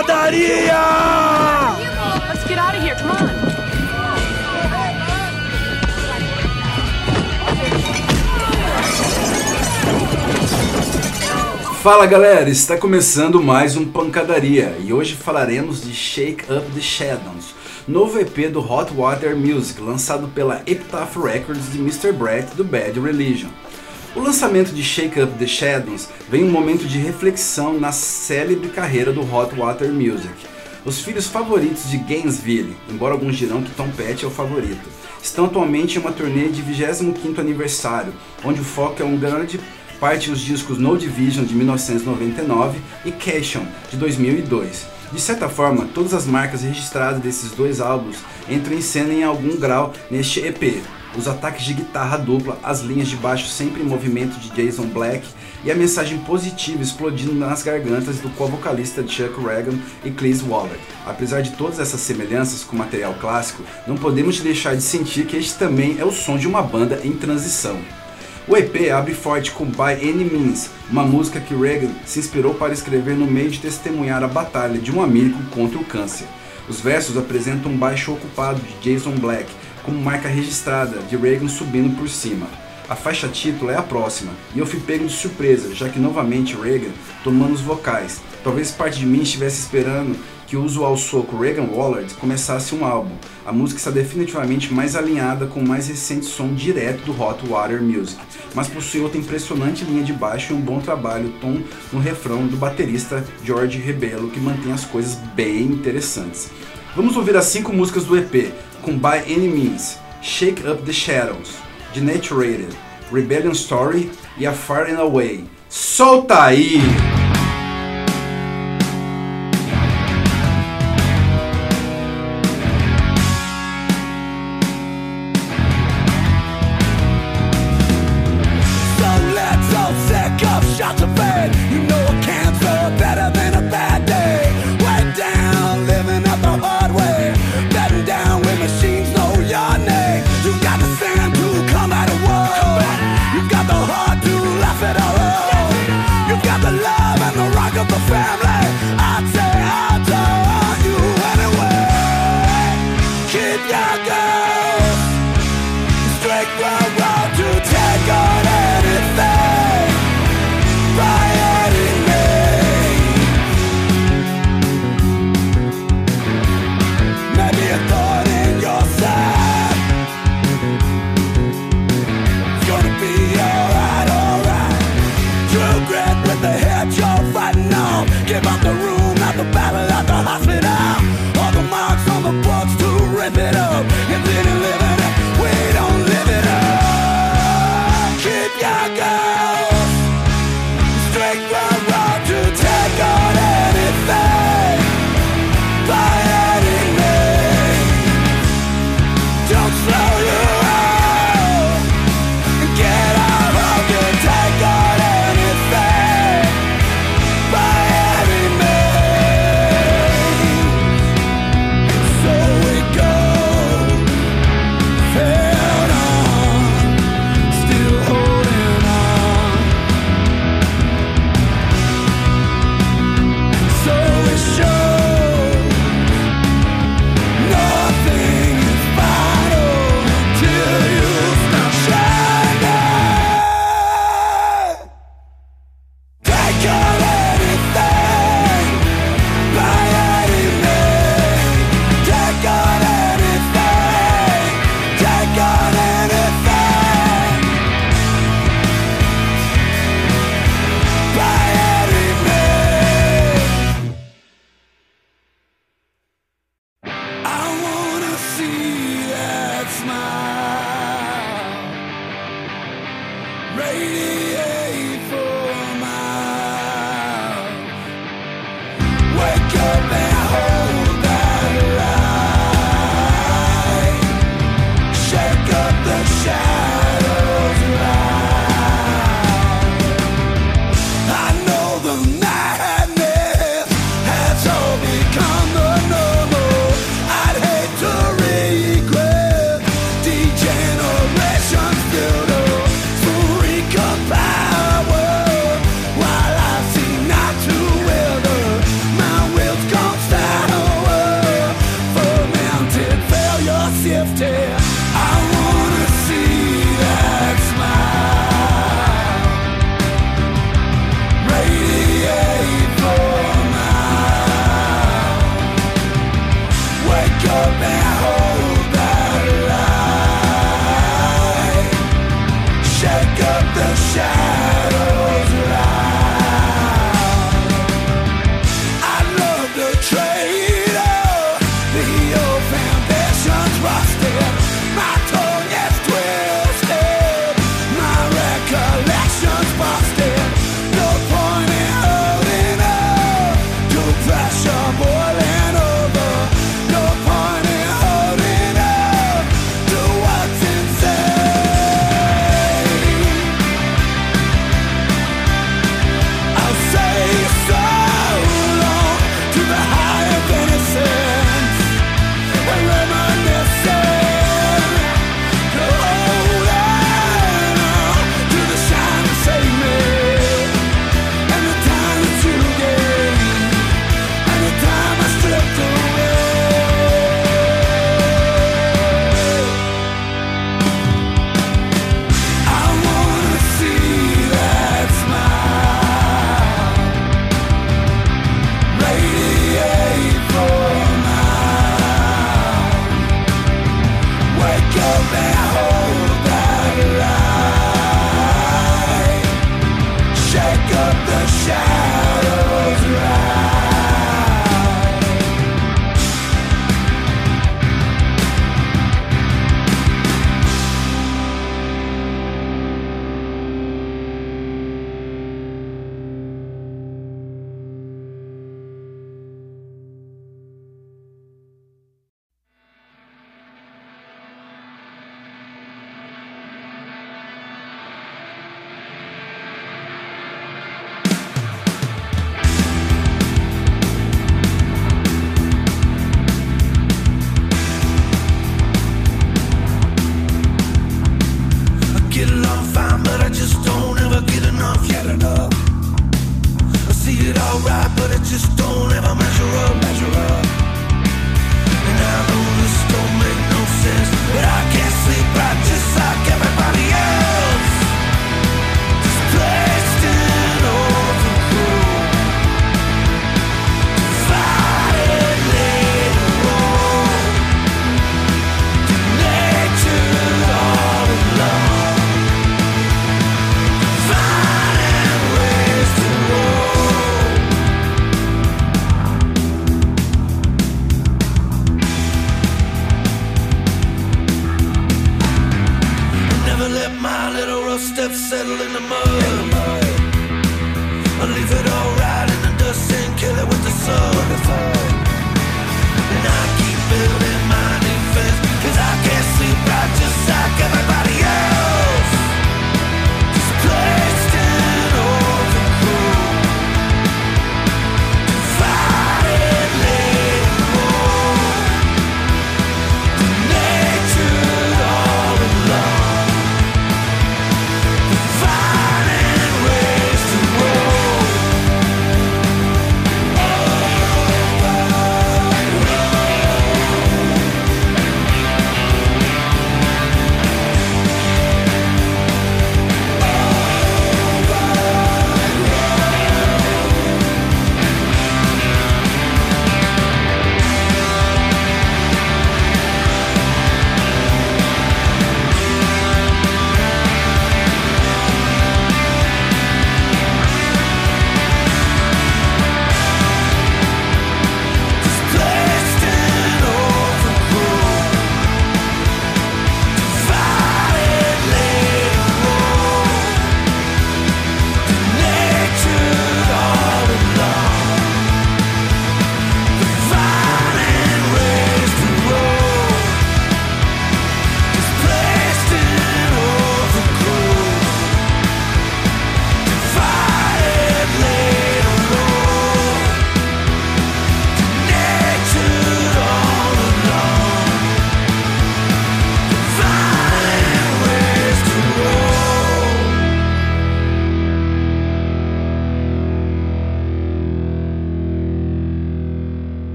pancadaria! Let's get out of here. Come on. Fala galera, está começando mais um Pancadaria e hoje falaremos de Shake Up the Shadows, novo EP do Hot Water Music, lançado pela Epitaph Records de Mr. Brett do Bad Religion. O lançamento de Shake Up the Shadows vem um momento de reflexão na célebre carreira do Hot Water Music. Os filhos favoritos de Gainesville, embora alguns dirão que Tom Petty é o favorito, estão atualmente em uma turnê de 25º aniversário, onde o foco é um grande parte os discos No Division de 1999 e Cation de 2002. De certa forma, todas as marcas registradas desses dois álbuns entram em cena em algum grau neste EP. Os ataques de guitarra dupla, as linhas de baixo sempre em movimento de Jason Black e a mensagem positiva explodindo nas gargantas do co-vocalista Chuck Reagan e Chris Waller. Apesar de todas essas semelhanças com o material clássico, não podemos deixar de sentir que este também é o som de uma banda em transição. O EP abre forte com By Any Means, uma música que Reagan se inspirou para escrever no meio de testemunhar a batalha de um amigo contra o câncer. Os versos apresentam um baixo ocupado de Jason Black como marca registrada de Reagan subindo por cima. A faixa título é a próxima, e eu fui pego de surpresa, já que novamente Reagan tomando os vocais. Talvez parte de mim estivesse esperando que o usual soco Reagan Wallard começasse um álbum. A música está definitivamente mais alinhada com o mais recente som direto do Hot Water Music, mas possui outra impressionante linha de baixo e um bom trabalho tom no refrão do baterista George Rebelo, que mantém as coisas bem interessantes. Vamos ouvir as cinco músicas do EP, com By Any Means, Shake Up the Shadows, Denaturated, Rebellion Story e A Far and Away. Solta aí!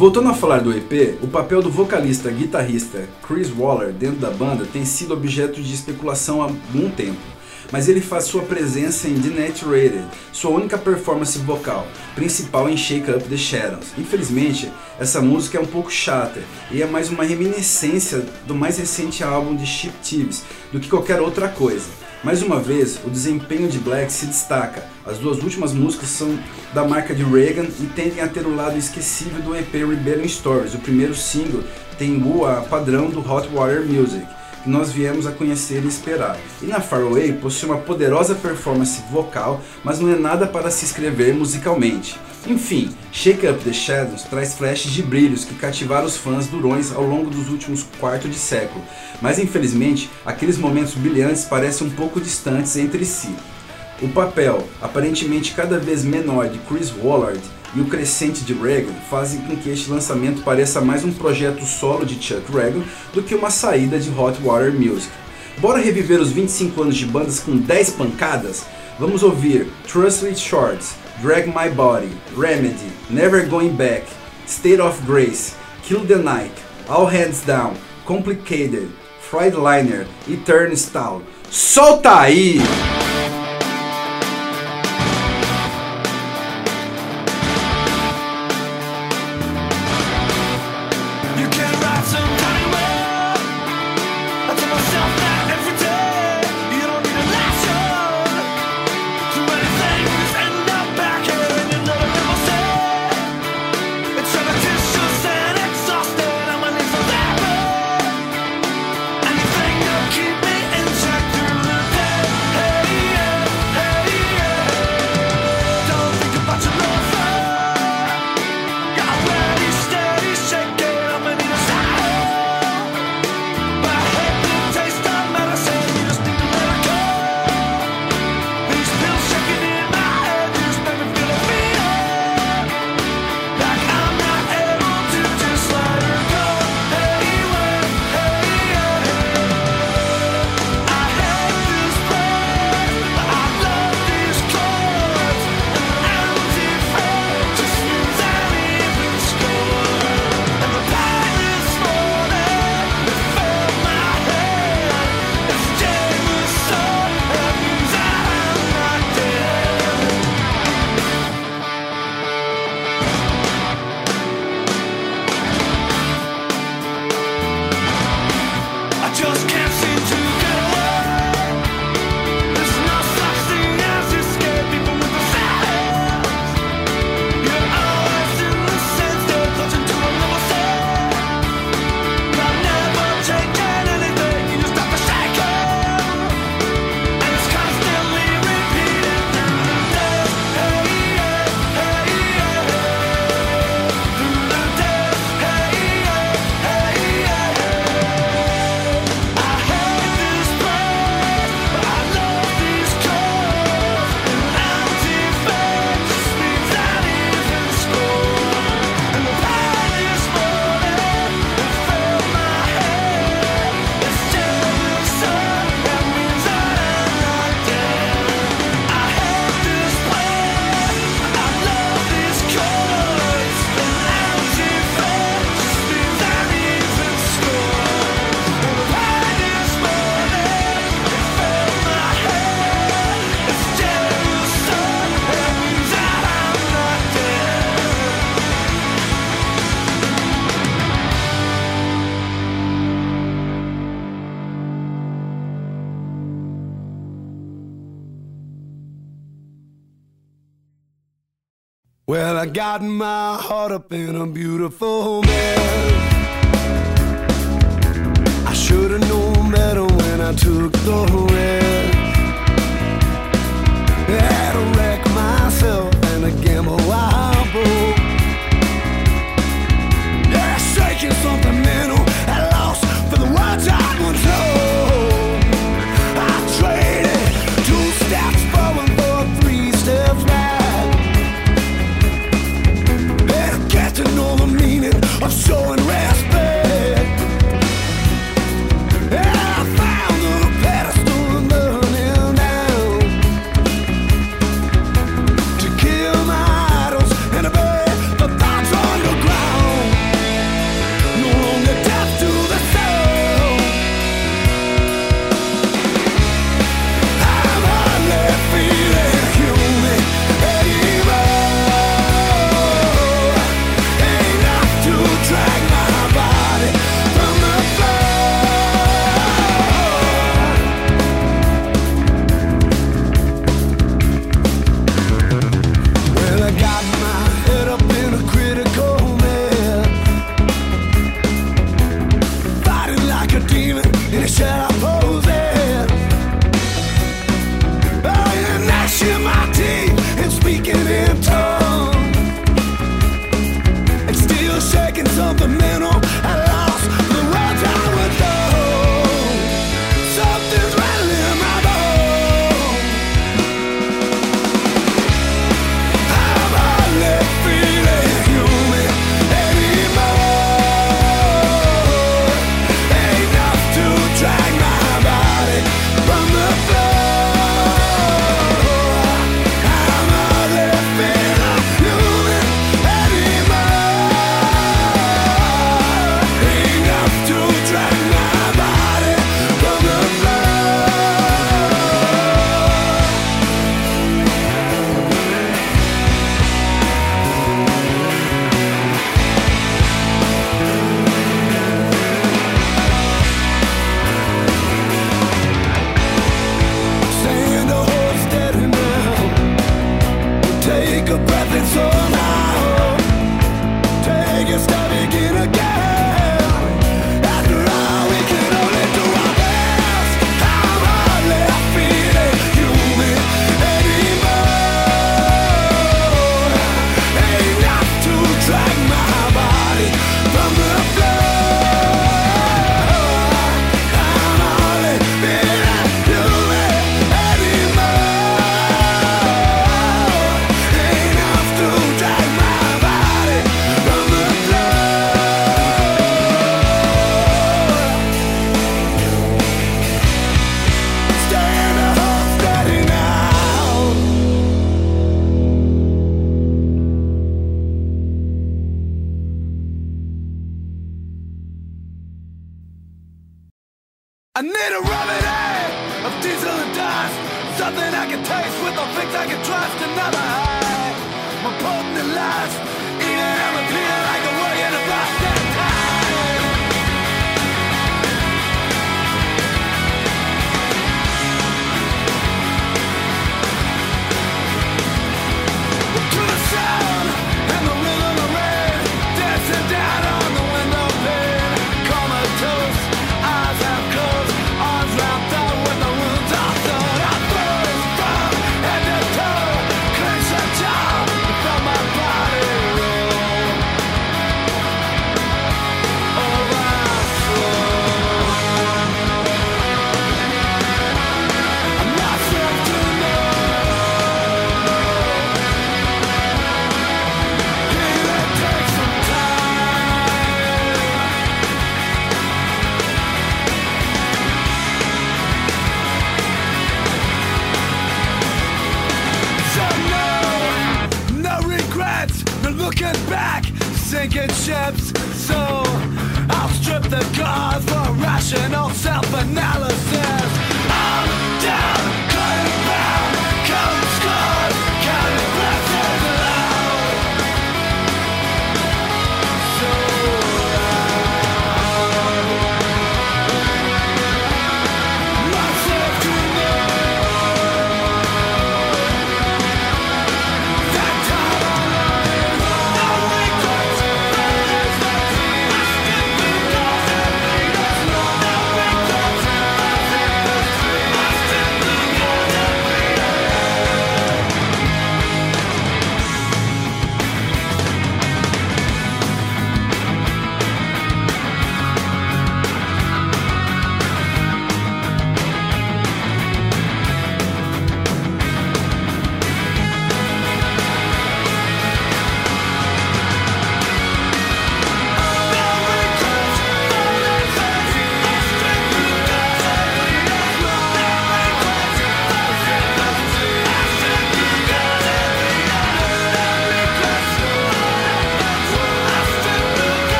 Voltando a falar do EP, o papel do vocalista guitarrista Chris Waller dentro da banda tem sido objeto de especulação há algum tempo, mas ele faz sua presença em Denaturated, sua única performance vocal, principal em Shake Up the Shadows. Infelizmente, essa música é um pouco chata e é mais uma reminiscência do mais recente álbum de Chip Thieves do que qualquer outra coisa. Mais uma vez, o desempenho de Black se destaca. As duas últimas músicas são da marca de Reagan e tendem a ter o lado esquecível do EP Rebellion Stories. O primeiro single tem o padrão do Hot Water Music, que nós viemos a conhecer e esperar. E na Faraway possui uma poderosa performance vocal, mas não é nada para se escrever musicalmente. Enfim, Shake Up the Shadows traz flashes de brilhos que cativaram os fãs durões ao longo dos últimos quarto de século, mas infelizmente aqueles momentos brilhantes parecem um pouco distantes entre si. O papel, aparentemente cada vez menor de Chris Wallard e o crescente de Reagan fazem com que este lançamento pareça mais um projeto solo de Chuck Reagan do que uma saída de Hot Water Music. Bora reviver os 25 anos de bandas com 10 pancadas? Vamos ouvir Trust With Shorts, Drag My Body, Remedy, Never Going Back, State of Grace, Kill the Night, All Hands Down, Complicated, Friedliner e Turnstile. Solta aí!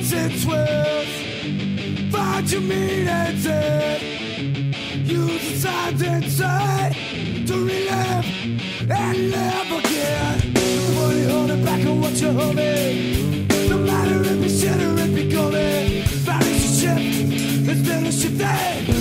Once and twist. Find your meanings in. Use the signs inside to relive and live again. Nobody holding back on what you're holding. No matter if it's shit or if you're golden. Balance your shifting.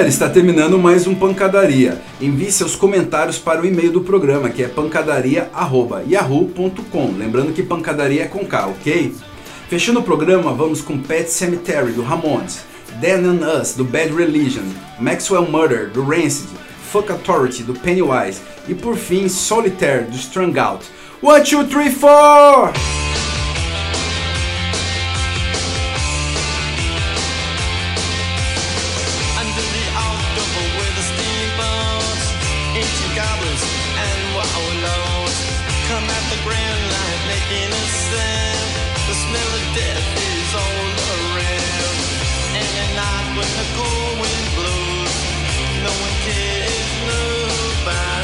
galera, está terminando mais um Pancadaria. Envie seus comentários para o e-mail do programa, que é pancadaria.yahoo.com. Lembrando que pancadaria é com K, ok? Fechando o programa, vamos com Pet Cemetery, do Ramones, Then and Us, do Bad Religion, Maxwell Murder, do Rancid, Fuck Authority, do Pennywise, e por fim, Solitaire, do Strung Out. 1, 2, 3, 4! Wallows come at the grand line making a sound. The smell of death is all around. And at night when the cold wind blows, no one cares, nobody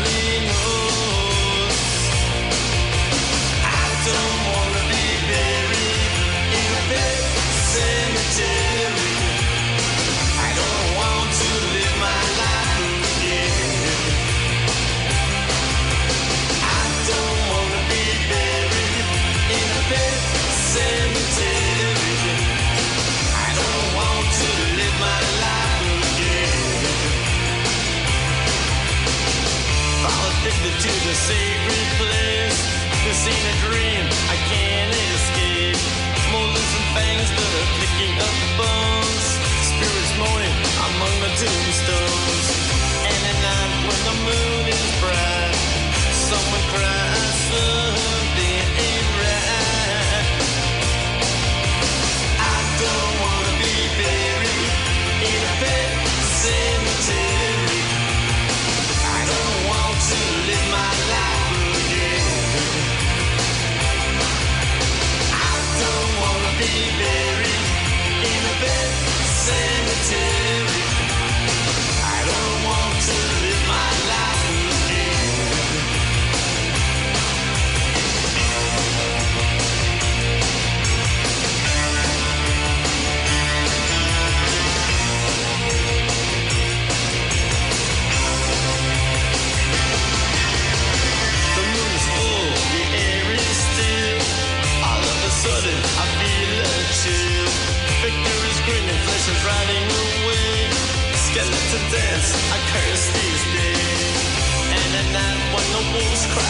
sacred place. This ain't a dream, I can't escape. Molars and fangs that are picking up bones. Spirits moaning among the tombstones. And at night when the moon is bright, are driving away. Scared to dance, I curse these days. And at night when the wolves cry.